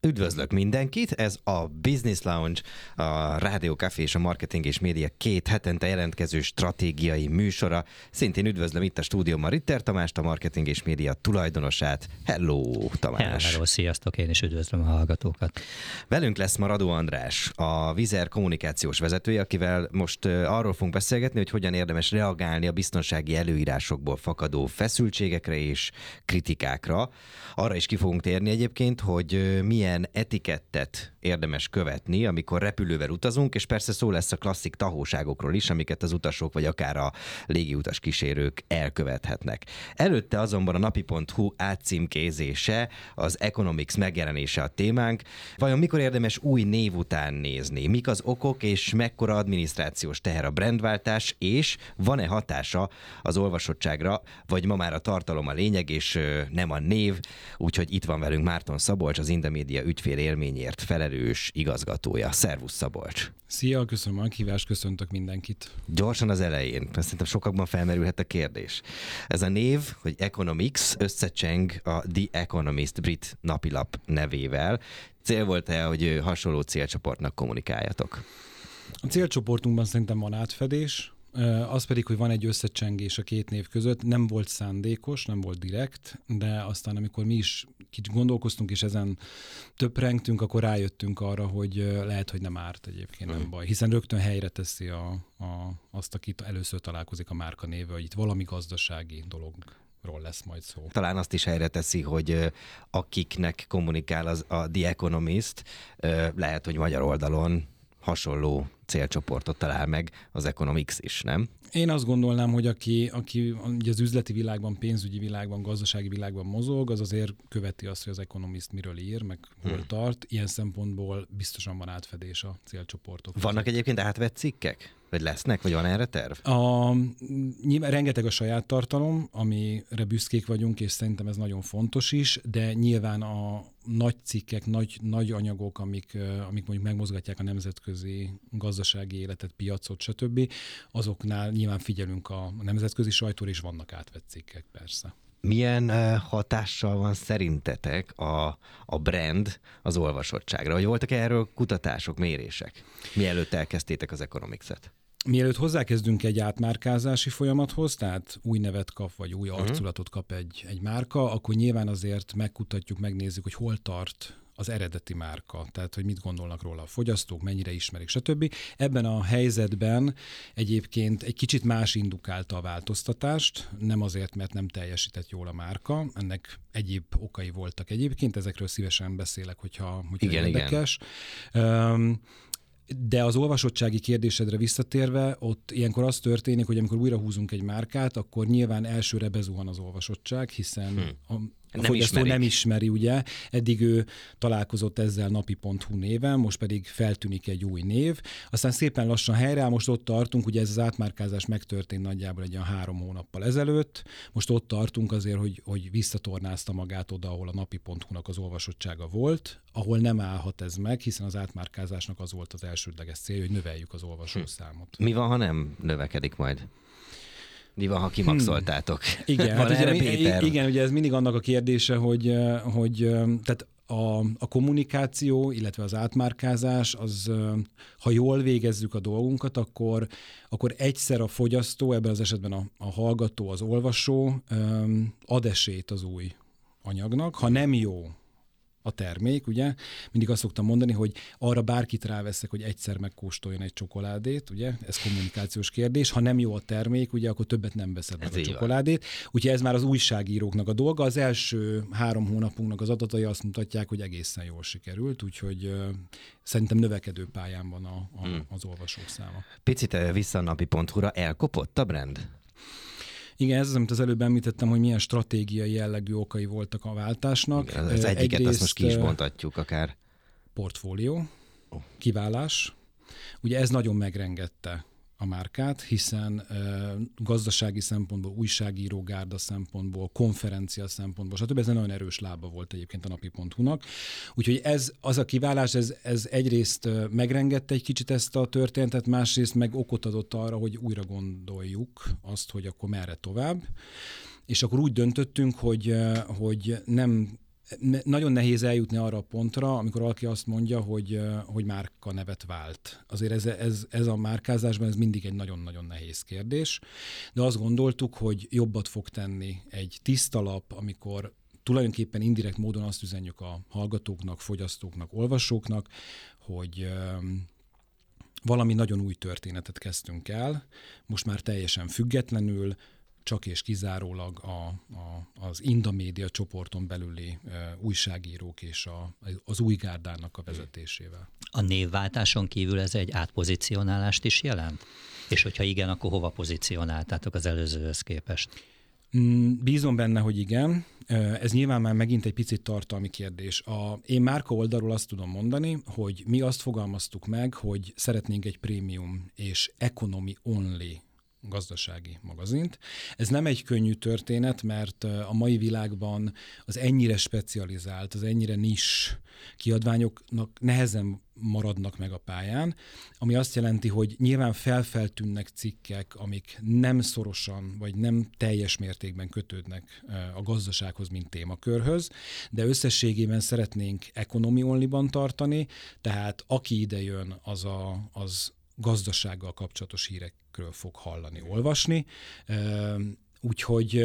Üdvözlök mindenkit, ez a Business Lounge, a Rádió Café és a Marketing és Média két hetente jelentkező stratégiai műsora. Szintén üdvözlöm itt a stúdióban Ritter Tamást, a Marketing és Média tulajdonosát. Hello, Tamás! Hello, sziasztok, én is üdvözlöm a hallgatókat. Velünk lesz ma Radó András, a Vizer kommunikációs vezetője, akivel most arról fogunk beszélgetni, hogy hogyan érdemes reagálni a biztonsági előírásokból fakadó feszültségekre és kritikákra. Arra is ki fogunk térni egyébként, hogy milyen milyen etikettet érdemes követni, amikor repülővel utazunk, és persze szó lesz a klasszik tahóságokról is, amiket az utasok vagy akár a légiutas kísérők elkövethetnek. Előtte azonban a napi.hu átcímkézése, az Economics megjelenése a témánk. Vajon mikor érdemes új név után nézni? Mik az okok és mekkora adminisztrációs teher a brandváltás, és van-e hatása az olvasottságra, vagy ma már a tartalom a lényeg, és nem a név? Úgyhogy itt van velünk Márton Szabolcs, az Indemédia média ügyfél élményért felelős igazgatója. Szervusz Szabolcs! Szia, köszönöm a kívást, köszöntök mindenkit. Gyorsan az elején, szerintem sokakban felmerülhet a kérdés. Ez a név, hogy Economics összecseng a The Economist brit napilap nevével. Cél volt-e, hogy hasonló célcsoportnak kommunikáljatok? A célcsoportunkban szerintem van átfedés, az pedig, hogy van egy összecsengés a két név között, nem volt szándékos, nem volt direkt, de aztán amikor mi is kicsit gondolkoztunk és ezen töprengtünk, akkor rájöttünk arra, hogy lehet, hogy nem árt egyébként, nem baj. Hiszen rögtön helyre teszi a, a, azt, akit először találkozik a márka néve, hogy itt valami gazdasági dolog ról lesz majd szó. Talán azt is helyre teszi, hogy akiknek kommunikál az, a The Economist, lehet, hogy magyar oldalon hasonló célcsoportot talál meg az Economics is, nem? Én azt gondolnám, hogy aki, aki ugye az üzleti világban, pénzügyi világban, gazdasági világban mozog, az azért követi azt, hogy az Economist miről ír, meg hol hmm. tart. Ilyen szempontból biztosan van átfedés a célcsoportok. Vannak között. egyébként átvett cikkek? Vagy lesznek, vagy van erre terv? A, nyilván rengeteg a saját tartalom, amire büszkék vagyunk, és szerintem ez nagyon fontos is, de nyilván a nagy cikkek, nagy, nagy anyagok, amik, amik mondjuk megmozgatják a nemzetközi gazdasági életet, piacot, stb., azoknál nyilván figyelünk a nemzetközi sajtóra, és vannak átvett cikkek persze. Milyen hatással van szerintetek a, a brand az olvasottságra? Vagy voltak erről kutatások, mérések, mielőtt elkezdtétek az Economics-et? Mielőtt hozzákezdünk egy átmárkázási folyamathoz, tehát új nevet kap, vagy új mhm. arculatot kap egy, egy márka, akkor nyilván azért megkutatjuk, megnézzük, hogy hol tart az eredeti márka, tehát hogy mit gondolnak róla a fogyasztók, mennyire ismerik, stb. Ebben a helyzetben egyébként egy kicsit más indukálta a változtatást, nem azért, mert nem teljesített jól a márka, ennek egyéb okai voltak egyébként, ezekről szívesen beszélek, hogyha, hogyha igen, érdekes. Igen. Um, de az olvasottsági kérdésedre visszatérve, ott ilyenkor az történik, hogy amikor újra húzunk egy márkát, akkor nyilván elsőre bezuhan az olvasottság, hiszen hm. a a nem fogyasztó ismerik. nem ismeri, ugye. Eddig ő találkozott ezzel napi.hu néven, most pedig feltűnik egy új név. Aztán szépen lassan helyreáll, most ott tartunk, ugye ez az átmárkázás megtörtént nagyjából egy olyan három hónappal ezelőtt. Most ott tartunk azért, hogy, hogy visszatornázta magát oda, ahol a napi.hu-nak az olvasottsága volt, ahol nem állhat ez meg, hiszen az átmárkázásnak az volt az elsődleges célja, hogy növeljük az olvasószámot. Mi van, ha nem növekedik majd? Mi van, ha kimaxoltátok? Hmm. Igen, hát ugye, Péter? igen, ugye ez mindig annak a kérdése, hogy, hogy tehát a, a kommunikáció, illetve az átmárkázás, az, ha jól végezzük a dolgunkat, akkor, akkor egyszer a fogyasztó, ebben az esetben a, a hallgató, az olvasó ad esélyt az új anyagnak. Ha nem jó a termék, ugye? Mindig azt szoktam mondani, hogy arra bárkit ráveszek, hogy egyszer megkóstoljon egy csokoládét, ugye? Ez kommunikációs kérdés. Ha nem jó a termék, ugye, akkor többet nem veszed meg a csokoládét. Úgyhogy ez már az újságíróknak a dolga. Az első három hónapunknak az adatai azt mutatják, hogy egészen jól sikerült, úgyhogy uh, szerintem növekedő pályán van a, a, hmm. az olvasók száma. Picit vissza a napi.hu-ra elkopott a brand? Igen, ez az, amit az előbb említettem, hogy milyen stratégiai jellegű okai voltak a váltásnak. Igen, az egyiket Egyrészt, azt most ki is bontatjuk akár. portfólió, kiválás. Ugye ez nagyon megrengette a márkát, hiszen uh, gazdasági szempontból, újságíró gárda szempontból, konferencia szempontból, stb. Ez egy nagyon erős lába volt egyébként a napi.hu-nak. Úgyhogy ez, az a kiválás, ez, ez egyrészt megrengette egy kicsit ezt a történetet, másrészt meg okot adott arra, hogy újra gondoljuk azt, hogy akkor merre tovább. És akkor úgy döntöttünk, hogy, hogy nem nagyon nehéz eljutni arra a pontra, amikor valaki azt mondja, hogy, hogy márka nevet vált. Azért ez, ez, ez a márkázásban ez mindig egy nagyon-nagyon nehéz kérdés, de azt gondoltuk, hogy jobbat fog tenni egy tiszta lap, amikor tulajdonképpen indirekt módon azt üzenjük a hallgatóknak, fogyasztóknak, olvasóknak, hogy valami nagyon új történetet kezdtünk el, most már teljesen függetlenül, csak és kizárólag a, a, az Indamédia csoporton belüli e, újságírók és a, az új gárdának a vezetésével. A névváltáson kívül ez egy átpozicionálást is jelent? És hogyha igen, akkor hova pozícionáltátok az előzőhöz képest? Mm, bízom benne, hogy igen. Ez nyilván már megint egy picit tartalmi kérdés. A, én márka oldalról azt tudom mondani, hogy mi azt fogalmaztuk meg, hogy szeretnénk egy prémium és economy only gazdasági magazint. Ez nem egy könnyű történet, mert a mai világban az ennyire specializált, az ennyire nis kiadványoknak nehezen maradnak meg a pályán, ami azt jelenti, hogy nyilván felfeltűnnek cikkek, amik nem szorosan vagy nem teljes mértékben kötődnek a gazdasághoz, mint témakörhöz, de összességében szeretnénk economy only tartani, tehát aki ide jön, az, a, az gazdasággal kapcsolatos hírekről fog hallani, olvasni. Úgyhogy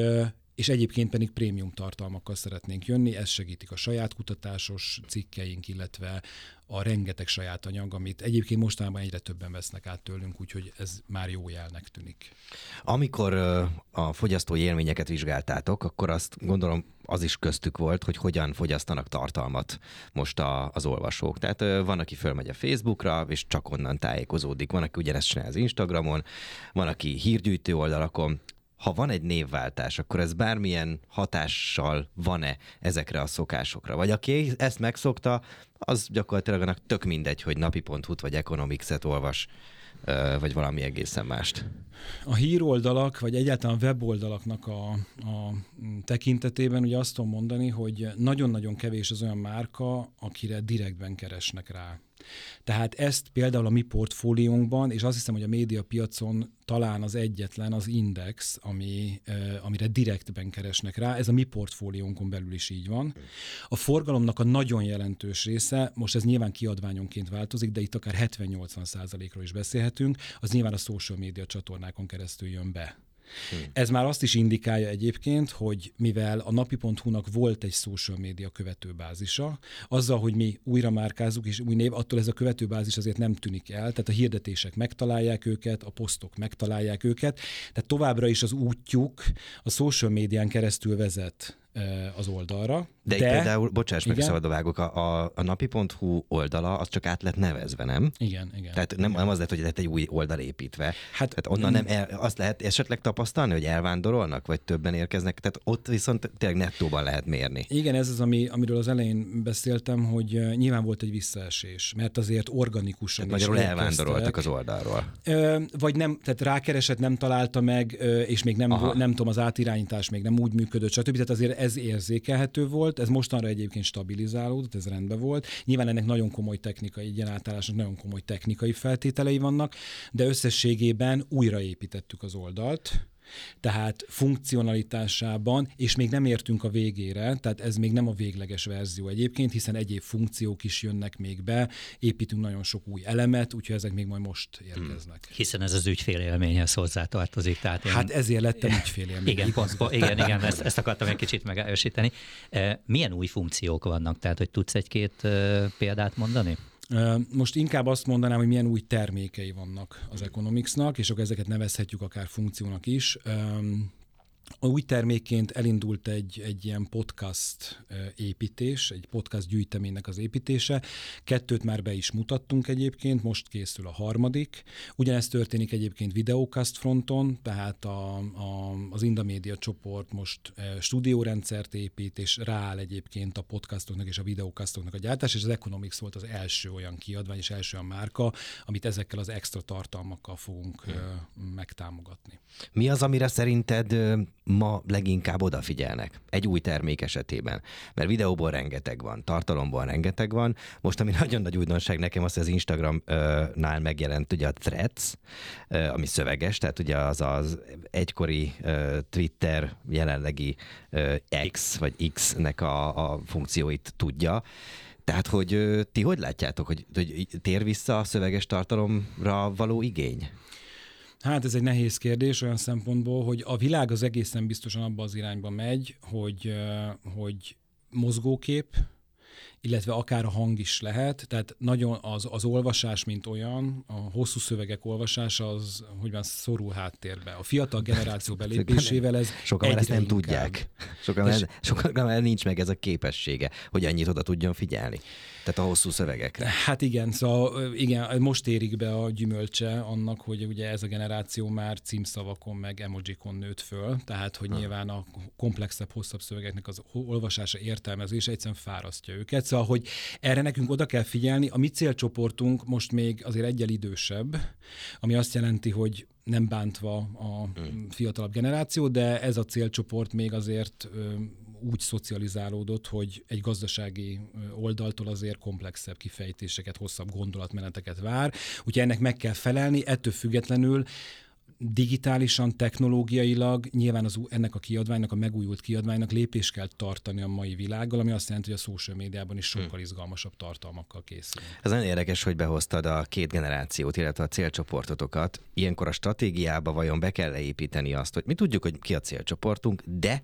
és egyébként pedig prémium tartalmakkal szeretnénk jönni, ez segítik a saját kutatásos cikkeink, illetve a rengeteg saját anyag, amit egyébként mostanában egyre többen vesznek át tőlünk, úgyhogy ez már jó jelnek tűnik. Amikor a fogyasztói élményeket vizsgáltátok, akkor azt gondolom az is köztük volt, hogy hogyan fogyasztanak tartalmat most a, az olvasók. Tehát van, aki fölmegy a Facebookra, és csak onnan tájékozódik. Van, aki ugyanezt csinál az Instagramon, van, aki hírgyűjtő oldalakon ha van egy névváltás, akkor ez bármilyen hatással van-e ezekre a szokásokra? Vagy aki ezt megszokta, az gyakorlatilag annak tök mindegy, hogy napi.hu-t vagy Economics-et olvas, vagy valami egészen mást. A híroldalak, vagy egyáltalán a weboldalaknak a, a tekintetében ugye azt tudom mondani, hogy nagyon-nagyon kevés az olyan márka, akire direktben keresnek rá. Tehát ezt például a mi portfóliónkban, és azt hiszem, hogy a médiapiacon talán az egyetlen az index, ami, amire direktben keresnek rá, ez a mi portfóliónkon belül is így van. A forgalomnak a nagyon jelentős része, most ez nyilván kiadványonként változik, de itt akár 70-80 százalékról is beszélhetünk, az nyilván a social media csatornákon keresztül jön be. Hmm. Ez már azt is indikálja egyébként, hogy mivel a napi.hu-nak volt egy social média követőbázisa, azzal, hogy mi újra márkázunk és új név, attól ez a követőbázis azért nem tűnik el, tehát a hirdetések megtalálják őket, a posztok megtalálják őket, tehát továbbra is az útjuk a social médián keresztül vezet az oldalra. De, de például, bocsáss meg, szabad vágok, a, a, a napi.hu oldala az csak át lett nevezve, nem? Igen, igen. Tehát nem, igen. nem az lett, hogy lett egy új oldal építve. Hát Tehát onnan nem, el, azt lehet esetleg tapasztalni, hogy elvándorolnak, vagy többen érkeznek, tehát ott viszont tényleg nettóban lehet mérni. Igen, ez az, ami, amiről az elején beszéltem, hogy nyilván volt egy visszaesés, mert azért organikusan tehát magyarul elvándoroltak az oldalról. Ö, vagy nem, tehát rákeresett, nem találta meg, és még nem, nem tudom, az átirányítás még nem úgy működött, stb. Tehát azért ez érzékelhető volt, ez mostanra egyébként stabilizálódott, ez rendben volt. Nyilván ennek nagyon komoly technikai, egy átállásnak nagyon komoly technikai feltételei vannak, de összességében újraépítettük az oldalt, tehát funkcionalitásában, és még nem értünk a végére, tehát ez még nem a végleges verzió egyébként, hiszen egyéb funkciók is jönnek még be, építünk nagyon sok új elemet, úgyhogy ezek még majd most érkeznek. Hmm. Hiszen ez az ügyfélélményhez hozzátartozik. Tehát én... Hát ezért lettem ügyfélélmény. Igen, pont, igen, igen, ezt, ezt akartam egy kicsit megerősíteni. Milyen új funkciók vannak? Tehát, hogy tudsz egy-két példát mondani? Most inkább azt mondanám, hogy milyen új termékei vannak az Economicsnak, és akkor ezeket nevezhetjük akár funkciónak is. Új termékként elindult egy, egy ilyen podcast építés, egy podcast gyűjteménynek az építése. Kettőt már be is mutattunk egyébként, most készül a harmadik. Ugyanezt történik egyébként videócast fronton, tehát a, a, az Indamédia csoport most stúdiórendszert épít, és rááll egyébként a podcastoknak és a videócastoknak a gyártás, és az Economics volt az első olyan kiadvány és első olyan márka, amit ezekkel az extra tartalmakkal fogunk hmm. megtámogatni. Mi az, amire szerinted ma leginkább odafigyelnek egy új termék esetében. Mert videóból rengeteg van, tartalomból rengeteg van. Most, ami nagyon nagy újdonság nekem, az az Instagramnál megjelent ugye a Threads, ami szöveges, tehát ugye az az egykori Twitter jelenlegi X vagy X-nek a, a funkcióit tudja. Tehát, hogy ti hogy látjátok, hogy, hogy tér vissza a szöveges tartalomra való igény? Hát ez egy nehéz kérdés olyan szempontból, hogy a világ az egészen biztosan abba az irányba megy, hogy, hogy mozgókép, illetve akár a hang is lehet, tehát nagyon az, az olvasás, mint olyan, a hosszú szövegek olvasása az, hogy van, szorul háttérbe. A fiatal generáció belépésével ez Sokan már ezt nem inkább. tudják. Sokan, már, sokan már nincs meg ez a képessége, hogy ennyit oda tudjon figyelni. Tehát a hosszú szövegekre. Hát igen, szóval igen, most érik be a gyümölcse annak, hogy ugye ez a generáció már címszavakon meg emojikon nőtt föl, tehát hogy ha. nyilván a komplexebb, hosszabb szövegeknek az olvasása, értelmezése egyszerűen fárasztja őket. Szóval, hogy erre nekünk oda kell figyelni. A mi célcsoportunk most még azért egyel idősebb, ami azt jelenti, hogy nem bántva a hmm. fiatalabb generáció, de ez a célcsoport még azért úgy szocializálódott, hogy egy gazdasági oldaltól azért komplexebb kifejtéseket, hosszabb gondolatmeneteket vár. Úgyhogy ennek meg kell felelni, ettől függetlenül digitálisan, technológiailag nyilván az, ennek a kiadványnak, a megújult kiadványnak lépés kell tartani a mai világgal, ami azt jelenti, hogy a social médiában is sokkal hm. izgalmasabb tartalmakkal készül. Ez nagyon érdekes, hogy behoztad a két generációt, illetve a célcsoportotokat. Ilyenkor a stratégiába vajon be kell leépíteni azt, hogy mi tudjuk, hogy ki a célcsoportunk, de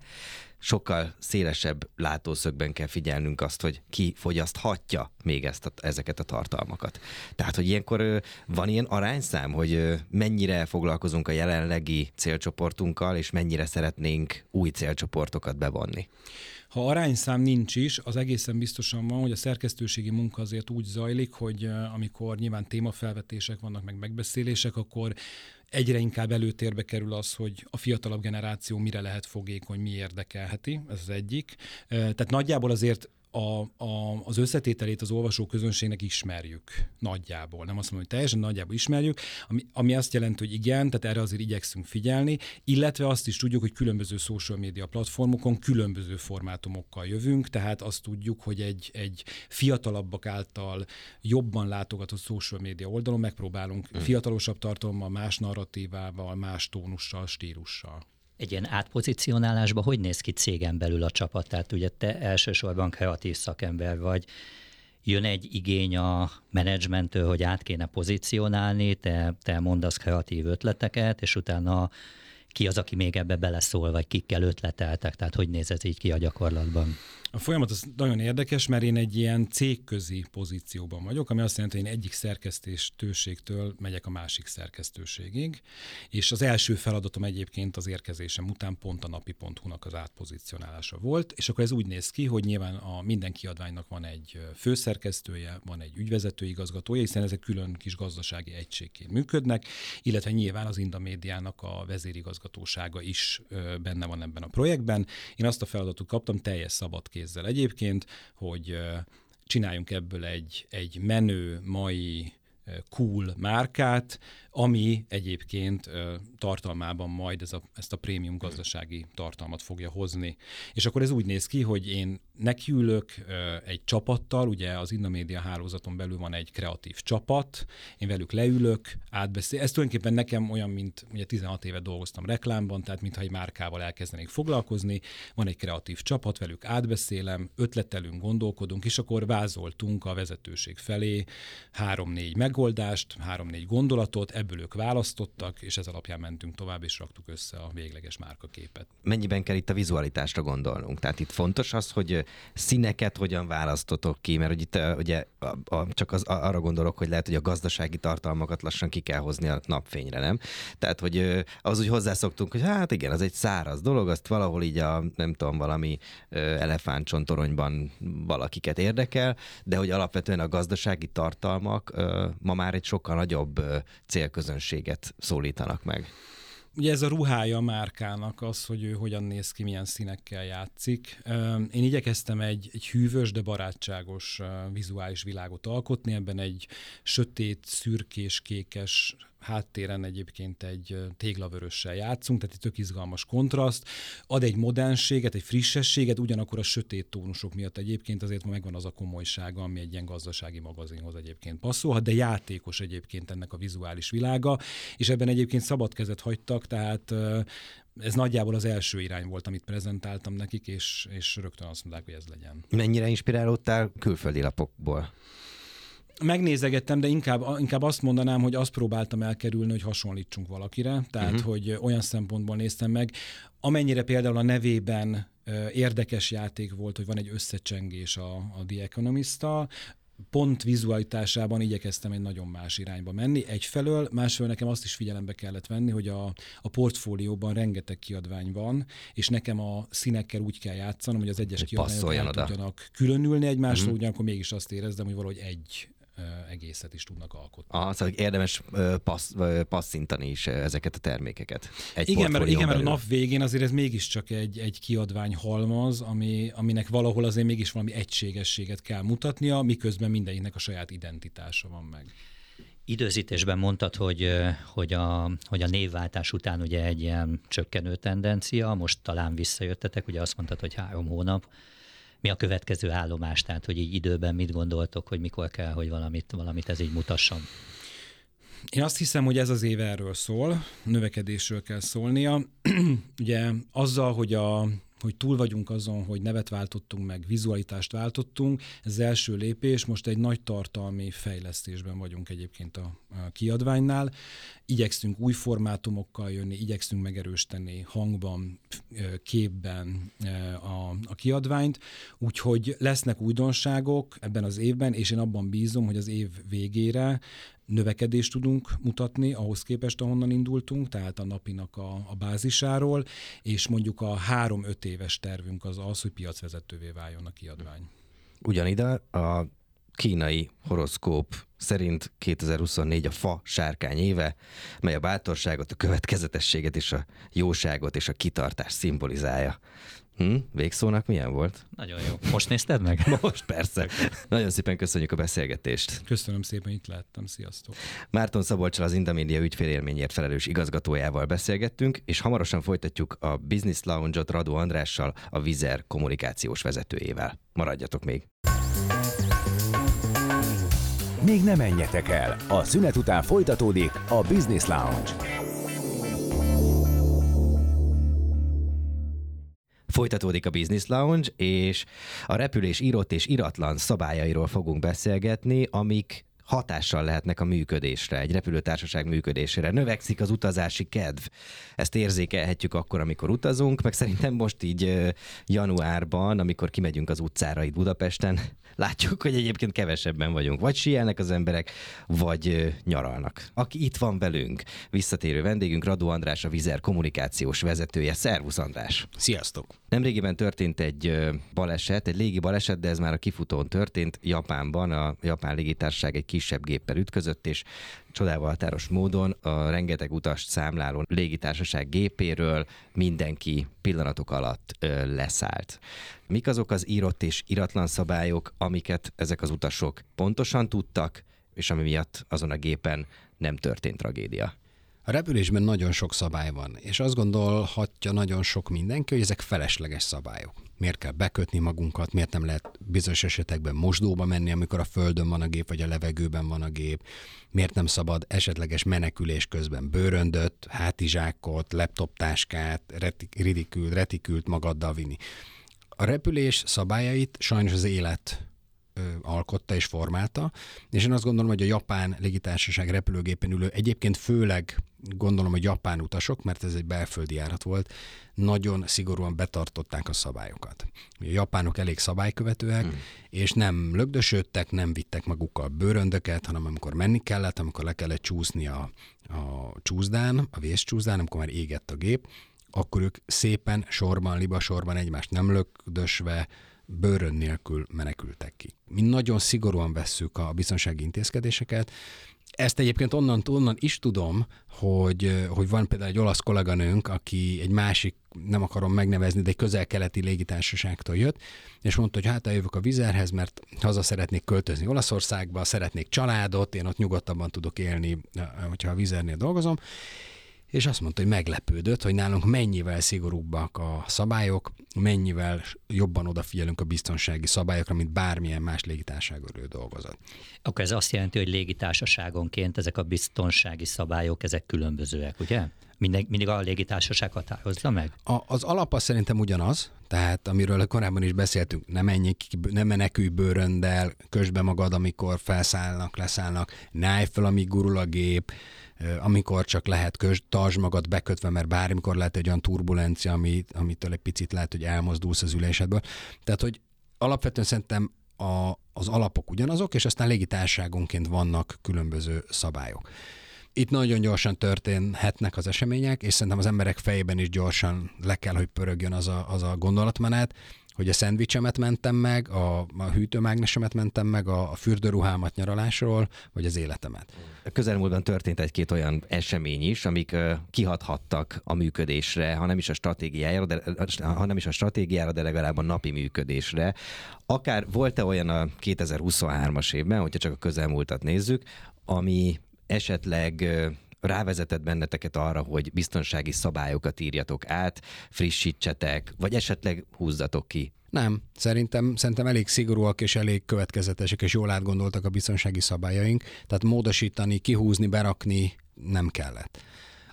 sokkal szélesebb látószögben kell figyelnünk azt, hogy ki fogyaszthatja még ezt a, ezeket a tartalmakat. Tehát, hogy ilyenkor van ilyen arányszám, hogy mennyire foglalkozunk a jelenlegi célcsoportunkkal, és mennyire szeretnénk új célcsoportokat bevonni. Ha arányszám nincs is, az egészen biztosan van, hogy a szerkesztőségi munka azért úgy zajlik, hogy amikor nyilván témafelvetések vannak, meg megbeszélések, akkor egyre inkább előtérbe kerül az, hogy a fiatalabb generáció mire lehet fogékony, mi érdekelheti, ez az egyik. Tehát nagyjából azért a, a, az összetételét az olvasó közönségnek ismerjük nagyjából. Nem azt mondom, hogy teljesen nagyjából ismerjük, ami, ami azt jelenti, hogy igen, tehát erre azért igyekszünk figyelni, illetve azt is tudjuk, hogy különböző social media platformokon különböző formátumokkal jövünk, tehát azt tudjuk, hogy egy, egy fiatalabbak által jobban látogatott social media oldalon megpróbálunk hmm. fiatalosabb tartalommal, más narratívával, más tónussal, stílussal egy ilyen átpozicionálásban hogy néz ki cégen belül a csapat? Tehát ugye te elsősorban kreatív szakember vagy, jön egy igény a menedzsmenttől, hogy át kéne pozícionálni, te, te mondasz kreatív ötleteket, és utána ki az, aki még ebbe beleszól, vagy kikkel ötleteltek, tehát hogy néz ez így ki a gyakorlatban? A folyamat az nagyon érdekes, mert én egy ilyen cégközi pozícióban vagyok, ami azt jelenti, hogy én egyik szerkesztőségtől megyek a másik szerkesztőségig, és az első feladatom egyébként az érkezésem után pont a napi.hu-nak az átpozícionálása volt, és akkor ez úgy néz ki, hogy nyilván a minden kiadványnak van egy főszerkesztője, van egy ügyvezető igazgatója, hiszen ezek külön kis gazdasági egységként működnek, illetve nyilván az Indamédiának a vezérigazgatósága is benne van ebben a projektben. Én azt a feladatot kaptam teljes szabad kézzel. Egyébként, hogy csináljunk ebből egy, egy menő, mai, cool márkát, ami egyébként tartalmában majd ez a, ezt a prémium gazdasági tartalmat fogja hozni. És akkor ez úgy néz ki, hogy én nekiülök egy csapattal, ugye az Indamédia hálózaton belül van egy kreatív csapat, én velük leülök, átbeszél. Ez tulajdonképpen nekem olyan, mint ugye 16 éve dolgoztam reklámban, tehát mintha egy márkával elkezdenék foglalkozni, van egy kreatív csapat, velük átbeszélem, ötletelünk, gondolkodunk, és akkor vázoltunk a vezetőség felé három-négy meg megoldást, három-négy gondolatot, ebből ők választottak, és ez alapján mentünk tovább, és raktuk össze a végleges márkaképet. Mennyiben kell itt a vizualitásra gondolnunk? Tehát itt fontos az, hogy színeket hogyan választotok ki, mert hogy itt ugye a, a, csak az, arra gondolok, hogy lehet, hogy a gazdasági tartalmakat lassan ki kell hozni a napfényre, nem? Tehát, hogy az úgy hozzászoktunk, hogy hát igen, az egy száraz dolog, azt valahol így a, nem tudom, valami elefántcsontoronyban valakiket érdekel, de hogy alapvetően a gazdasági tartalmak ma már egy sokkal nagyobb célközönséget szólítanak meg. Ugye ez a ruhája a márkának az, hogy ő hogyan néz ki, milyen színekkel játszik. Én igyekeztem egy, egy hűvös, de barátságos vizuális világot alkotni, ebben egy sötét, szürkés, kékes háttéren egyébként egy téglavörössel játszunk, tehát egy tök izgalmas kontraszt, ad egy modernséget, egy frissességet, ugyanakkor a sötét tónusok miatt egyébként azért megvan az a komolysága, ami egy ilyen gazdasági magazinhoz egyébként passzolhat, de játékos egyébként ennek a vizuális világa, és ebben egyébként szabad kezet hagytak, tehát ez nagyjából az első irány volt, amit prezentáltam nekik, és, és rögtön azt mondták, hogy ez legyen. Mennyire inspirálódtál külföldi lapokból? Megnézegettem, de inkább, inkább azt mondanám, hogy azt próbáltam elkerülni, hogy hasonlítsunk valakire, tehát uh-huh. hogy olyan szempontból néztem meg, amennyire például a nevében érdekes játék volt, hogy van egy összecsengés a, a The economist pont vizualitásában igyekeztem egy nagyon más irányba menni. Egyfelől, másfelől nekem azt is figyelembe kellett venni, hogy a, a portfólióban rengeteg kiadvány van, és nekem a színekkel úgy kell játszanom, hogy az egyes kiadványok el tudjanak különülni egymásról, mm-hmm. ugyanakkor mégis azt érezdem, hogy valahogy egy egészet is tudnak alkotni. Ah, szóval érdemes passz, passzintani is ezeket a termékeket. Egy igen, mert, igen, mert a nap végén azért ez mégiscsak egy, egy kiadvány halmaz, ami, aminek valahol azért mégis valami egységességet kell mutatnia, miközben mindenkinek a saját identitása van meg. Időzítésben mondtad, hogy, hogy, a, hogy a névváltás után ugye egy ilyen csökkenő tendencia, most talán visszajöttetek, ugye azt mondtad, hogy három hónap, mi a következő állomás, tehát hogy így időben mit gondoltok, hogy mikor kell, hogy valamit, valamit ez így mutasson? Én azt hiszem, hogy ez az év erről szól, növekedésről kell szólnia. Ugye azzal, hogy a hogy túl vagyunk azon, hogy nevet váltottunk meg, vizualitást váltottunk. Ez az első lépés, most egy nagy tartalmi fejlesztésben vagyunk egyébként a, a kiadványnál. Igyekszünk új formátumokkal jönni, igyekszünk megerősíteni hangban, képben a, a kiadványt, úgyhogy lesznek újdonságok ebben az évben, és én abban bízom, hogy az év végére növekedést tudunk mutatni ahhoz képest, ahonnan indultunk, tehát a napinak a, a bázisáról, és mondjuk a három-öt éves tervünk az az, hogy piacvezetővé váljon a kiadvány. Ugyanide a kínai horoszkóp szerint 2024 a fa sárkány éve, mely a bátorságot, a következetességet és a jóságot és a kitartást szimbolizálja. Hm? Végszónak milyen volt? Nagyon jó. Most nézted meg? Most persze. Nagyon szépen köszönjük a beszélgetést. Köszönöm szépen, itt láttam. Sziasztok. Márton Szabolcsal az Indamédia ügyfélélményért felelős igazgatójával beszélgettünk, és hamarosan folytatjuk a Business Lounge-ot Radó Andrással, a Vizer kommunikációs vezetőjével. Maradjatok még. Még nem menjetek el. A szünet után folytatódik a Business Lounge. Folytatódik a Business Lounge, és a repülés írott és iratlan szabályairól fogunk beszélgetni, amik hatással lehetnek a működésre, egy repülőtársaság működésére. Növekszik az utazási kedv. Ezt érzékelhetjük akkor, amikor utazunk, meg szerintem most így januárban, amikor kimegyünk az utcára itt Budapesten, látjuk, hogy egyébként kevesebben vagyunk. Vagy sielnek az emberek, vagy nyaralnak. Aki itt van velünk, visszatérő vendégünk Radó András, a Vizer kommunikációs vezetője. Szervusz András! Sziasztok! Nemrégiben történt egy baleset, egy légi baleset, de ez már a kifutón történt. Japánban a japán légitársaság egy kisebb géppel ütközött, és csodával határos módon a rengeteg utast számláló légitársaság gépéről mindenki pillanatok alatt ö, leszállt. Mik azok az írott és iratlan szabályok, amiket ezek az utasok pontosan tudtak, és ami miatt azon a gépen nem történt tragédia? A repülésben nagyon sok szabály van, és azt gondolhatja nagyon sok mindenki, hogy ezek felesleges szabályok. Miért kell bekötni magunkat, miért nem lehet bizonyos esetekben mosdóba menni, amikor a földön van a gép, vagy a levegőben van a gép, miért nem szabad esetleges menekülés közben bőröndöt, hátizsákot, laptoptáskát, retikült, retikült magaddal vinni. A repülés szabályait sajnos az élet alkotta és formálta, és én azt gondolom, hogy a japán légitársaság repülőgépen ülő, egyébként főleg gondolom, hogy japán utasok, mert ez egy belföldi járat volt, nagyon szigorúan betartották a szabályokat. A japánok elég szabálykövetőek, hmm. és nem lögdösödtek, nem vittek magukkal bőröndöket, hanem amikor menni kellett, amikor le kellett csúszni a, a csúszdán, a vészcsúszdán, amikor már égett a gép, akkor ők szépen sorban, liba sorban egymást nem lögdösve, bőrön nélkül menekültek ki. Mi nagyon szigorúan vesszük a biztonsági intézkedéseket, ezt egyébként onnan, onnan is tudom, hogy, hogy van például egy olasz kolléganőnk, aki egy másik, nem akarom megnevezni, de egy közel-keleti légitársaságtól jött, és mondta, hogy hát eljövök a vizerhez, mert haza szeretnék költözni Olaszországba, szeretnék családot, én ott nyugodtabban tudok élni, hogyha a vizernél dolgozom, és azt mondta, hogy meglepődött, hogy nálunk mennyivel szigorúbbak a szabályok, mennyivel jobban odafigyelünk a biztonsági szabályokra, mint bármilyen más légitársaságról dolgozott. Akkor ez azt jelenti, hogy légitársaságonként ezek a biztonsági szabályok, ezek különbözőek, ugye? Mindig, mindig a légitársaság határozza meg? A, az alap az szerintem ugyanaz, tehát amiről korábban is beszéltünk, nem menjék, nem menekülj bőröndel, kösd magad, amikor felszállnak, leszállnak, ne állj fel, amíg gurul a gép, amikor csak lehet, kös, tartsd magad bekötve, mert bármikor lehet egy olyan turbulencia, ami, amitől egy picit lehet, hogy elmozdulsz az ülésedből. Tehát, hogy alapvetően szerintem a, az alapok ugyanazok, és aztán légitárságonként vannak különböző szabályok. Itt nagyon gyorsan történhetnek az események, és szerintem az emberek fejében is gyorsan le kell, hogy pörögjön az a, az a gondolatmenet, hogy a szendvicsemet mentem meg, a, a hűtőmágnesemet mentem meg, a, a fürdőruhámat nyaralásról, vagy az életemet. Közelmúltban történt egy-két olyan esemény is, amik uh, kihathattak a működésre, ha nem is a stratégiájára, de, ha nem is a stratégiára, de legalább a napi működésre. Akár volt-e olyan a 2023-as évben, hogyha csak a közelmúltat nézzük, ami esetleg rávezetett benneteket arra, hogy biztonsági szabályokat írjatok át, frissítsetek, vagy esetleg húzzatok ki? Nem, szerintem, szerintem elég szigorúak és elég következetesek és jól átgondoltak a biztonsági szabályaink, tehát módosítani, kihúzni, berakni nem kellett.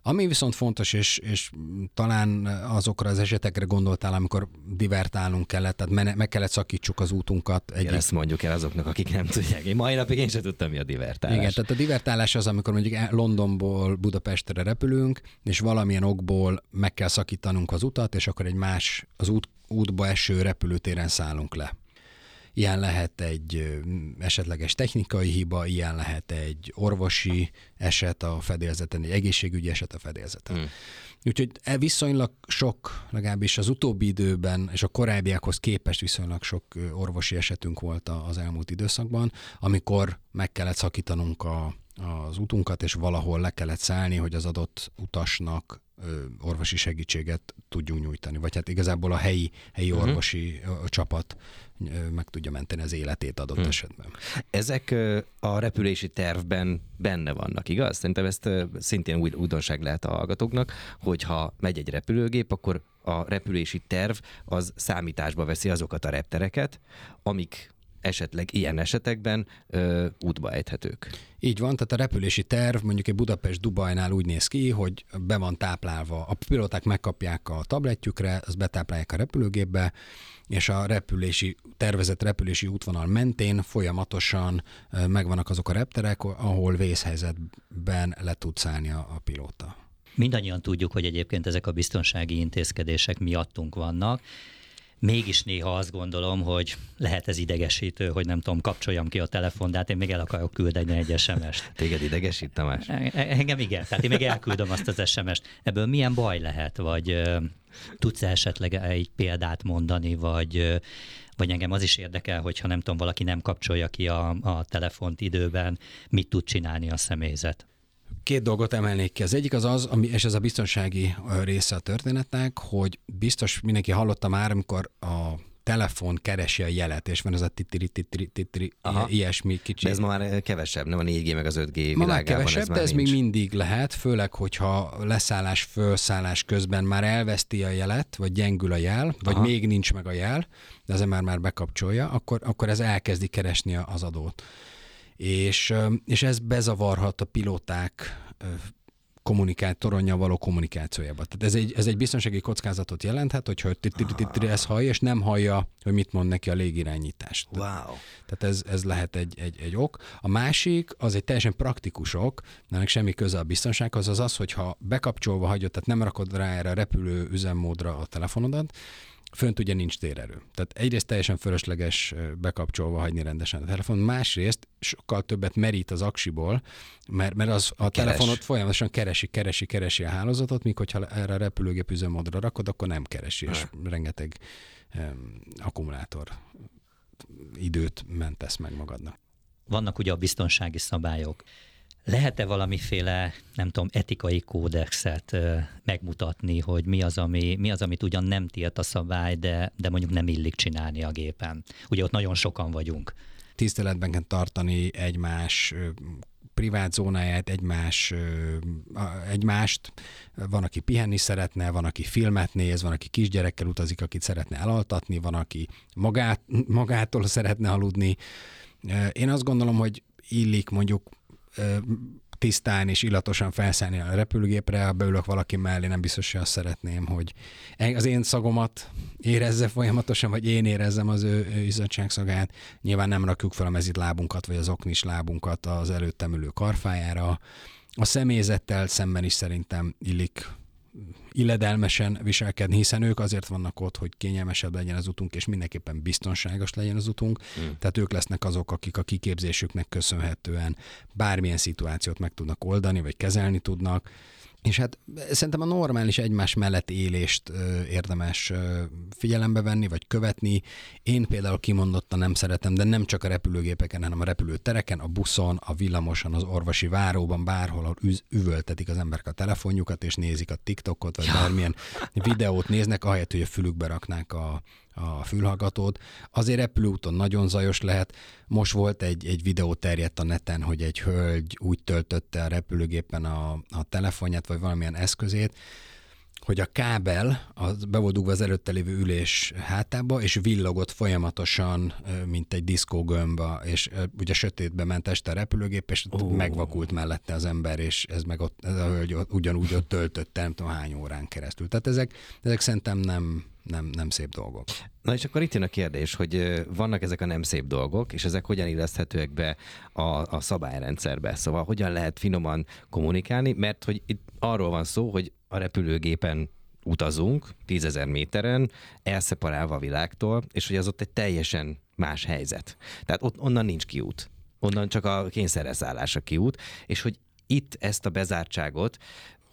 Ami viszont fontos, és, és talán azokra az esetekre gondoltál, amikor divertálnunk kellett, tehát meg kellett szakítsuk az útunkat. Egy... ezt mondjuk el azoknak, akik nem tudják. Én mai napig én sem tudtam, mi a divertálás. Igen, tehát a divertálás az, amikor mondjuk Londonból Budapestre repülünk, és valamilyen okból meg kell szakítanunk az utat, és akkor egy más, az út, útba eső repülőtéren szállunk le. Ilyen lehet egy esetleges technikai hiba, ilyen lehet egy orvosi eset a fedélzeten, egy egészségügyi eset a fedélzeten. Hmm. Úgyhogy e viszonylag sok, legalábbis az utóbbi időben, és a korábbiakhoz képest viszonylag sok orvosi esetünk volt az elmúlt időszakban, amikor meg kellett szakítanunk a, az utunkat, és valahol le kellett szállni, hogy az adott utasnak orvosi segítséget tudjunk nyújtani. Vagy hát igazából a helyi, helyi uh-huh. orvosi csapat meg tudja menteni az életét adott uh-huh. esetben. Ezek a repülési tervben benne vannak, igaz? Szerintem ezt szintén új újdonság lehet a hallgatóknak, hogyha megy egy repülőgép, akkor a repülési terv az számításba veszi azokat a reptereket, amik esetleg ilyen esetekben ö, útba ejthetők. Így van, tehát a repülési terv mondjuk egy Budapest-Dubajnál úgy néz ki, hogy be van táplálva, a pilóták megkapják a tabletjükre, azt betáplálják a repülőgépbe, és a repülési, tervezett repülési útvonal mentén folyamatosan megvannak azok a repterek, ahol vészhelyzetben le tud szállni a, a pilóta. Mindannyian tudjuk, hogy egyébként ezek a biztonsági intézkedések miattunk vannak, Mégis néha azt gondolom, hogy lehet ez idegesítő, hogy nem tudom, kapcsoljam ki a telefon, de hát én még el akarok küldeni egy SMS-t. Téged idegesít, Tamás? E, e, engem igen, tehát én még elküldöm azt az SMS-t. Ebből milyen baj lehet, vagy tudsz esetleg egy példát mondani, vagy vagy engem az is érdekel, hogyha nem tudom, valaki nem kapcsolja ki a, a telefont időben, mit tud csinálni a személyzet. Két dolgot emelnék ki. Az egyik az az, ami, és ez a biztonsági része a történetnek, hogy biztos mindenki hallotta már, amikor a telefon keresi a jelet, és van ez a titiri, titiri, titiri, Aha. ilyesmi kicsi. De ez ma már kevesebb, nem a 4G meg az 5G világában. Ma már kevesebb, ez de ez nincs. még mindig lehet, főleg, hogyha leszállás, felszállás közben már elveszti a jelet, vagy gyengül a jel, vagy Aha. még nincs meg a jel, de ez már már bekapcsolja, akkor, akkor ez elkezdi keresni az adót és, és ez bezavarhat a pilóták kommunikátoronyja való kommunikációjába. Tehát ez egy, ez egy biztonsági kockázatot jelenthet, hogyha ezt hallja, és nem hallja, hogy mit mond neki a légirányítás. Wow. Tehát ez, ez lehet egy, egy, egy ok. A másik, az egy teljesen praktikus ok, ennek semmi köze a biztonsághoz, az az, hogyha bekapcsolva hagyod, tehát nem rakod rá erre a repülő üzemmódra a telefonodat, fönt ugye nincs térerő. Tehát egyrészt teljesen fölösleges bekapcsolva hagyni rendesen a telefon, másrészt sokkal többet merít az aksiból, mert, mert az a Keres. telefonot folyamatosan keresi, keresi, keresi a hálózatot, míg hogyha erre a repülőgép üzemmódra rakod, akkor nem keresi, és ne. rengeteg um, akkumulátor időt mentesz meg magadnak. Vannak ugye a biztonsági szabályok. Lehet-e valamiféle, nem tudom, etikai kódexet megmutatni, hogy mi az, ami, mi az, amit ugyan nem tilt a szabály, de, de mondjuk nem illik csinálni a gépen? Ugye ott nagyon sokan vagyunk. Tiszteletben kell tartani egymás privát zónáját, egymás, egymást. Van, aki pihenni szeretne, van, aki filmet néz, van, aki kisgyerekkel utazik, akit szeretne elaltatni, van, aki magát, magától szeretne aludni. Én azt gondolom, hogy illik mondjuk tisztán és illatosan felszállni a repülőgépre, ha beülök valaki mellé, nem biztos, hogy azt szeretném, hogy az én szagomat érezze folyamatosan, vagy én érezzem az ő, ő izzadságszagát. Nyilván nem rakjuk fel a mezit lábunkat, vagy az oknis lábunkat az előttem ülő karfájára. A személyzettel szemben is szerintem illik illedelmesen viselkedni, hiszen ők azért vannak ott, hogy kényelmesebb legyen az utunk, és mindenképpen biztonságos legyen az utunk. Mm. Tehát ők lesznek azok, akik a kiképzésüknek köszönhetően bármilyen szituációt meg tudnak oldani, vagy kezelni tudnak és hát szerintem a normális egymás mellett élést ö, érdemes ö, figyelembe venni, vagy követni. Én például kimondottan nem szeretem, de nem csak a repülőgépeken, hanem a repülőtereken, a buszon, a villamoson, az orvosi váróban, bárhol, ahol üz, üvöltetik az emberek a telefonjukat, és nézik a TikTokot, vagy ja. bármilyen videót néznek, ahelyett, hogy a fülükbe raknák a, a fülhallgatót. Azért repülőúton nagyon zajos lehet. Most volt egy, egy videó terjedt a neten, hogy egy hölgy úgy töltötte a repülőgépen a, a telefonját, vagy valamilyen eszközét, hogy a kábel az be volt dugva az előtte lévő ülés hátába, és villogott folyamatosan, mint egy diszkógömb, és ugye sötétbe ment este a repülőgép, és oh. megvakult mellette az ember, és ez meg ott, ez a hölgy ugyanúgy ott töltötte, nem tudom hány órán keresztül. Tehát ezek, ezek szerintem nem, nem, nem szép dolgok. Na és akkor itt jön a kérdés, hogy vannak ezek a nem szép dolgok, és ezek hogyan illeszthetőek be a, a szabályrendszerbe? Szóval hogyan lehet finoman kommunikálni, mert hogy itt arról van szó, hogy a repülőgépen utazunk, tízezer méteren, elszeparálva a világtól, és hogy az ott egy teljesen más helyzet. Tehát ott onnan nincs kiút. Onnan csak a kényszereszállás a kiút, és hogy itt ezt a bezártságot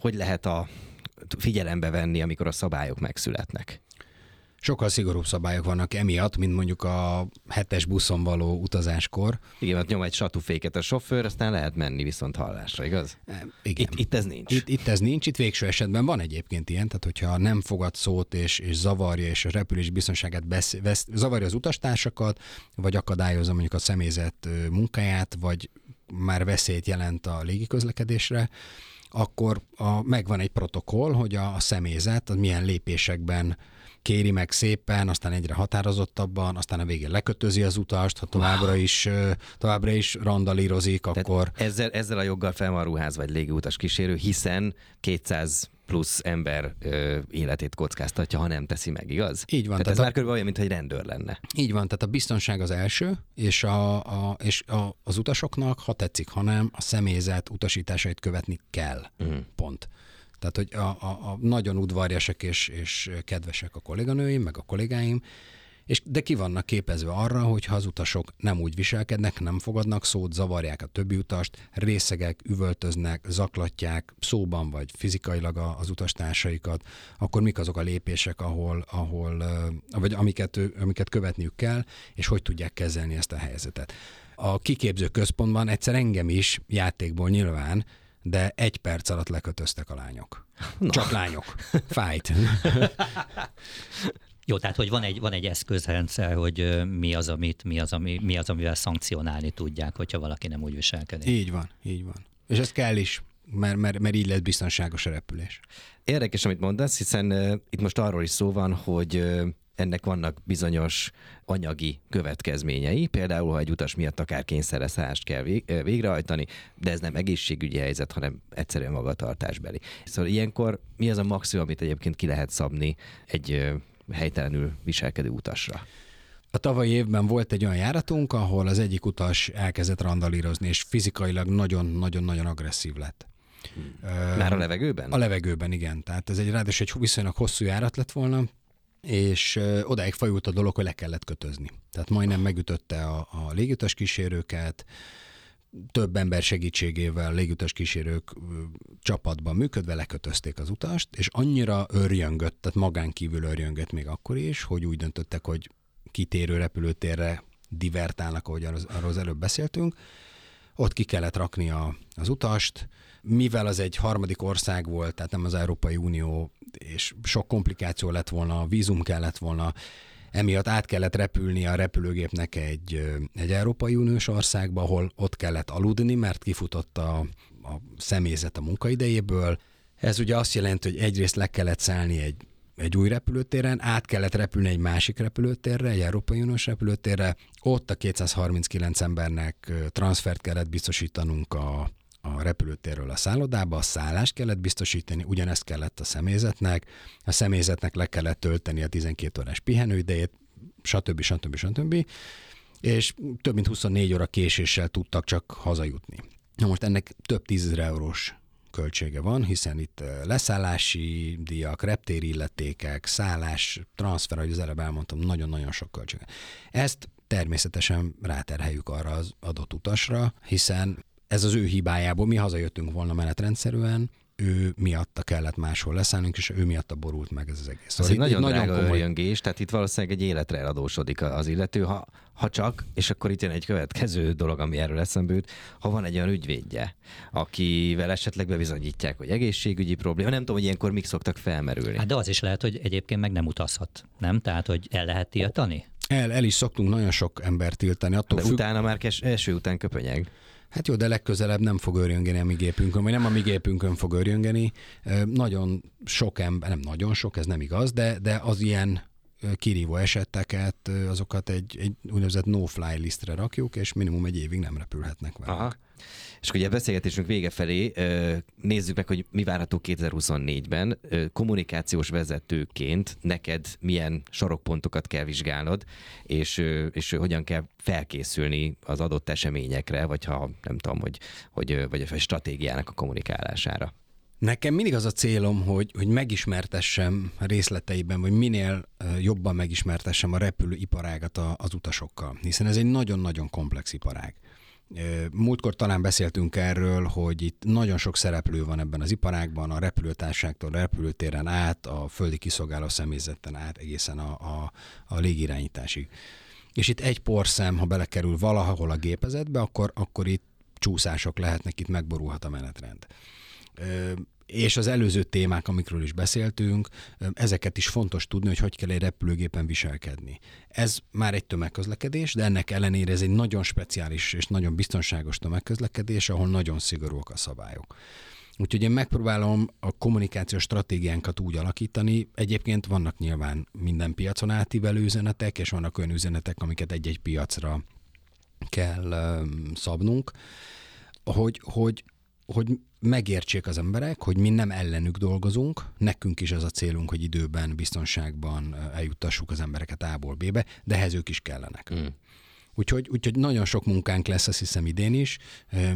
hogy lehet a figyelembe venni, amikor a szabályok megszületnek? Sokkal szigorúbb szabályok vannak emiatt, mint mondjuk a hetes buszon való utazáskor. Igen, mert nyom egy satuféket a sofőr, aztán lehet menni viszont hallásra, igaz? E, igen. Itt, itt ez nincs. Itt, itt ez nincs, itt végső esetben van egyébként ilyen, tehát hogyha nem fogad szót és, és zavarja, és a repülés biztonságát besz, vesz, zavarja az utastársakat, vagy akadályozza mondjuk a személyzet munkáját, vagy már veszélyt jelent a légiközlekedésre, akkor a, megvan egy protokoll, hogy a, a személyzet az milyen lépésekben kéri meg szépen, aztán egyre határozottabban, aztán a végén lekötözi az utast, ha továbbra is, továbbra is randalírozik, Tehát akkor... Ezzel, ezzel a joggal fel van ruház vagy légiutas kísérő, hiszen 200 plusz ember ö, életét kockáztatja, ha nem teszi meg, igaz? Így van. Tehát, tehát ez a... már körülbelül olyan, mintha egy rendőr lenne. Így van, tehát a biztonság az első, és, a, a, és a, az utasoknak, ha tetszik, ha nem, a személyzet utasításait követni kell. Uh-huh. Pont. Tehát, hogy a, a, a nagyon udvarjasak és, és kedvesek a kolléganőim, meg a kollégáim, és de ki vannak képezve arra, hogy ha az utasok nem úgy viselkednek, nem fogadnak szót, zavarják a többi utast, részegek, üvöltöznek, zaklatják szóban vagy fizikailag az utastársaikat, akkor mik azok a lépések, ahol, ahol vagy amiket, amiket követniük kell, és hogy tudják kezelni ezt a helyzetet. A kiképző központban egyszer engem is játékból nyilván de egy perc alatt lekötöztek a lányok. Na. Csak lányok. Fájt. Jó, tehát hogy van egy, van egy eszközrendszer, hogy mi az, amit, mi az, ami, mi az, amivel szankcionálni tudják, hogyha valaki nem úgy viselkedik. Így van, így van. És ez kell is, mert, mert, mert így lesz biztonságos a repülés. Érdekes, amit mondasz, hiszen uh, itt most arról is szó van, hogy uh, ennek vannak bizonyos anyagi következményei, például ha egy utas miatt akár kényszereszállást kell végrehajtani, de ez nem egészségügyi helyzet, hanem egyszerűen magatartásbeli. Szóval ilyenkor mi az a maximum, amit egyébként ki lehet szabni egy helytelenül viselkedő utasra? A tavalyi évben volt egy olyan járatunk, ahol az egyik utas elkezdett randalírozni, és fizikailag nagyon-nagyon-nagyon agresszív lett. Már a levegőben? A levegőben, igen. Tehát ez egy ráadásul egy viszonylag hosszú járat lett volna, és odáig fajult a dolog, hogy le kellett kötözni. Tehát majdnem megütötte a, a légutas kísérőket, több ember segítségével légutas kísérők csapatban működve lekötözték az utast, és annyira örjöngött, tehát magán kívül örjöngött még akkor is, hogy úgy döntöttek, hogy kitérő repülőtérre divertálnak, ahogy arról az előbb beszéltünk. Ott ki kellett rakni a, az utast, mivel az egy harmadik ország volt, tehát nem az Európai Unió, és sok komplikáció lett volna, vízum kellett volna, emiatt át kellett repülni a repülőgépnek egy, egy Európai Uniós országba, ahol ott kellett aludni, mert kifutott a, a személyzet a munkaidejéből. Ez ugye azt jelenti, hogy egyrészt le kellett szállni egy egy új repülőtéren, át kellett repülni egy másik repülőtérre, egy Európai Uniós repülőtérre, ott a 239 embernek transfert kellett biztosítanunk a, a repülőtérről a szállodába, a szállást kellett biztosítani, ugyanezt kellett a személyzetnek, a személyzetnek le kellett tölteni a 12 órás pihenőidejét, stb. stb. stb. És több mint 24 óra késéssel tudtak csak hazajutni. Na most ennek több tízezer eurós költsége van, hiszen itt leszállási díjak, reptéri illetékek, szállás, transfer, ahogy az előbb elmondtam, nagyon-nagyon sok költsége. Ezt természetesen ráterheljük arra az adott utasra, hiszen ez az ő hibájából, mi hazajöttünk volna menetrendszerűen, ő miatta kellett máshol leszállnunk, és ő miatta borult meg ez az egész. Szóval ez egy nagyon, nagyon drága komoly... örjöngés, tehát itt valószínűleg egy életre eladósodik az illető, ha, ha csak, és akkor itt jön egy következő dolog, ami erről eszembe jut, ha van egy olyan ügyvédje, akivel esetleg bebizonyítják, hogy egészségügyi probléma, nem tudom, hogy ilyenkor mik szoktak felmerülni. Hát de az is lehet, hogy egyébként meg nem utazhat, nem? Tehát, hogy el lehet tiltani? El, el is szoktunk nagyon sok embert tiltani. Attól de függ... utána már kes, első után köpönyeg. Hát jó, de legközelebb nem fog örjöngeni a mi gépünkön, vagy nem a mi gépünkön fog örjöngeni. Nagyon sok ember, nem nagyon sok, ez nem igaz, de, de az ilyen kirívó eseteket, azokat egy, egy úgynevezett no-fly lisztre rakjuk, és minimum egy évig nem repülhetnek vele. Aha. És ugye a beszélgetésünk vége felé nézzük meg, hogy mi várható 2024-ben. Kommunikációs vezetőként neked milyen sarokpontokat kell vizsgálnod, és, és hogyan kell felkészülni az adott eseményekre, vagy ha nem tudom, hogy, hogy vagy a stratégiának a kommunikálására. Nekem mindig az a célom, hogy, hogy megismertessem részleteiben, vagy minél jobban megismertessem a repülőiparágat az utasokkal, hiszen ez egy nagyon-nagyon komplex iparág. Múltkor talán beszéltünk erről, hogy itt nagyon sok szereplő van ebben az iparágban, a repülőtárságtól, a repülőtéren át, a földi kiszolgáló személyzetten át, egészen a, a, a légirányításig. És itt egy porszem, ha belekerül valahol a gépezetbe, akkor, akkor itt csúszások lehetnek, itt megborulhat a menetrend és az előző témák, amikről is beszéltünk, ezeket is fontos tudni, hogy hogy kell egy repülőgépen viselkedni. Ez már egy tömegközlekedés, de ennek ellenére ez egy nagyon speciális és nagyon biztonságos tömegközlekedés, ahol nagyon szigorúak a szabályok. Úgyhogy én megpróbálom a kommunikációs stratégiánkat úgy alakítani. Egyébként vannak nyilván minden piacon átívelő üzenetek, és vannak olyan üzenetek, amiket egy-egy piacra kell szabnunk, hogy, hogy hogy megértsék az emberek, hogy mi nem ellenük dolgozunk, nekünk is az a célunk, hogy időben, biztonságban eljuttassuk az embereket A-ból B-be, de ehhez ők is kellenek. Mm. Úgyhogy, úgyhogy nagyon sok munkánk lesz, azt hiszem idén is.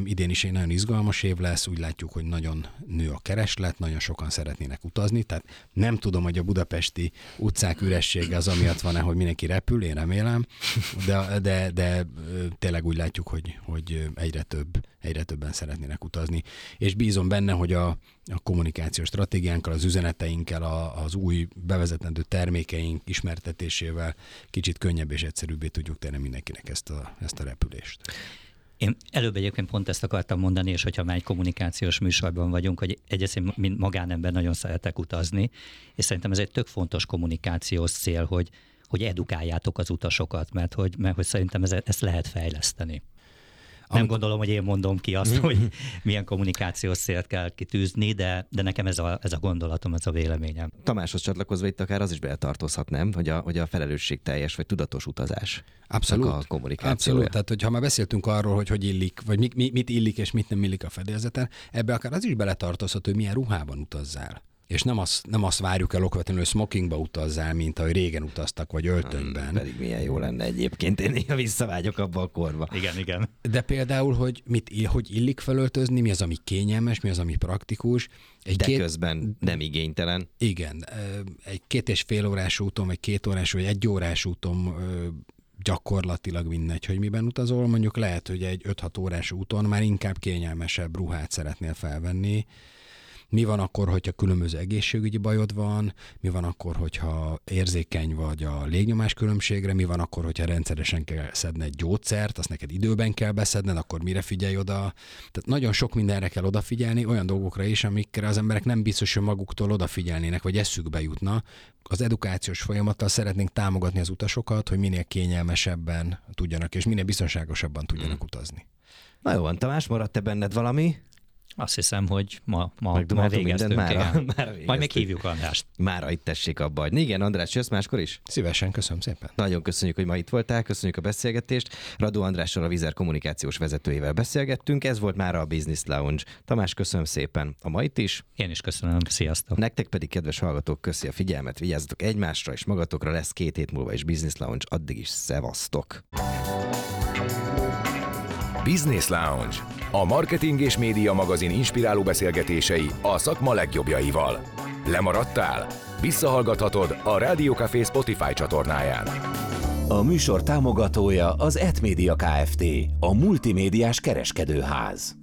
Idén is egy nagyon izgalmas év lesz, úgy látjuk, hogy nagyon nő a kereslet, nagyon sokan szeretnének utazni, tehát nem tudom, hogy a budapesti utcák üressége az amiatt van-e, hogy mindenki repül, én remélem, de, de, de tényleg úgy látjuk, hogy, hogy egyre több, egyre többen szeretnének utazni. És bízom benne, hogy a, a kommunikációs stratégiánkkal, az üzeneteinkkel, a, az új bevezetendő termékeink ismertetésével kicsit könnyebb és egyszerűbbé tudjuk tenni mindenkinek ezt a, ezt a repülést. Én előbb egyébként pont ezt akartam mondani, és hogyha már egy kommunikációs műsorban vagyunk, hogy egyrészt mint magánember nagyon szeretek utazni, és szerintem ez egy tök fontos kommunikációs cél, hogy, hogy edukáljátok az utasokat, mert hogy, mert hogy szerintem ez, ezt lehet fejleszteni. Nem gondolom, hogy én mondom ki azt, hogy milyen kommunikációs célt kell kitűzni, de, de nekem ez a, ez a gondolatom, ez a véleményem. Tamáshoz csatlakozva itt akár az is beletartozhat, nem? Hogy a, hogy a felelősség teljes vagy tudatos utazás. Abszolút. A kommunikációja. Abszolút. Tehát, hogyha már beszéltünk arról, hogy hogy illik, vagy mi, mi, mit illik és mit nem illik a fedélzeten, ebbe akár az is beletartozhat, hogy milyen ruhában utazzál. És nem azt, nem azt várjuk el okvetlenül, hogy smokingba utazzál, mint ahogy régen utaztak, vagy öltönyben. Hmm, pedig milyen jó lenne egyébként, én néha visszavágyok abba a korba. Igen, igen. De például, hogy mit, hogy illik felöltözni, mi az, ami kényelmes, mi az, ami praktikus. Egy De két... közben nem igénytelen. Igen. Egy két és fél órás úton, vagy két órás, vagy egy órás úton gyakorlatilag mindegy, hogy miben utazol. Mondjuk lehet, hogy egy 5-6 órás úton már inkább kényelmesebb ruhát szeretnél felvenni, mi van akkor, hogyha különböző egészségügyi bajod van, mi van akkor, hogyha érzékeny vagy a légnyomás különbségre, mi van akkor, hogyha rendszeresen kell szedni egy gyógyszert, azt neked időben kell beszedned, akkor mire figyelj oda. Tehát nagyon sok mindenre kell odafigyelni, olyan dolgokra is, amikre az emberek nem biztos, hogy maguktól odafigyelnének, vagy eszükbe jutna. Az edukációs folyamattal szeretnénk támogatni az utasokat, hogy minél kényelmesebben tudjanak, és minél biztonságosabban tudjanak hmm. utazni. Na jó van, Tamás, maradt-e benned valami? Azt hiszem, hogy ma, ma, ma végeztünk. Mára, mára végeztünk. Majd még hívjuk Andrást. Mára itt tessék abba hogy Igen, András, jössz máskor is? Szívesen, köszönöm szépen. Nagyon köszönjük, hogy ma itt voltál, köszönjük a beszélgetést. Radó Andrással a Vizer kommunikációs vezetőjével beszélgettünk. Ez volt már a Business Lounge. Tamás, köszönöm szépen a mait is. Én is köszönöm, sziasztok. Nektek pedig, kedves hallgatók, köszi a figyelmet, vigyázzatok egymásra és magatokra, lesz két hét múlva is Business Lounge, addig is szevasztok. Business Lounge. A marketing és média magazin inspiráló beszélgetései a szakma legjobbjaival. Lemaradtál? Visszahallgathatod a Rádió Café Spotify csatornáján. A műsor támogatója az Etmédia Kft. A multimédiás kereskedőház.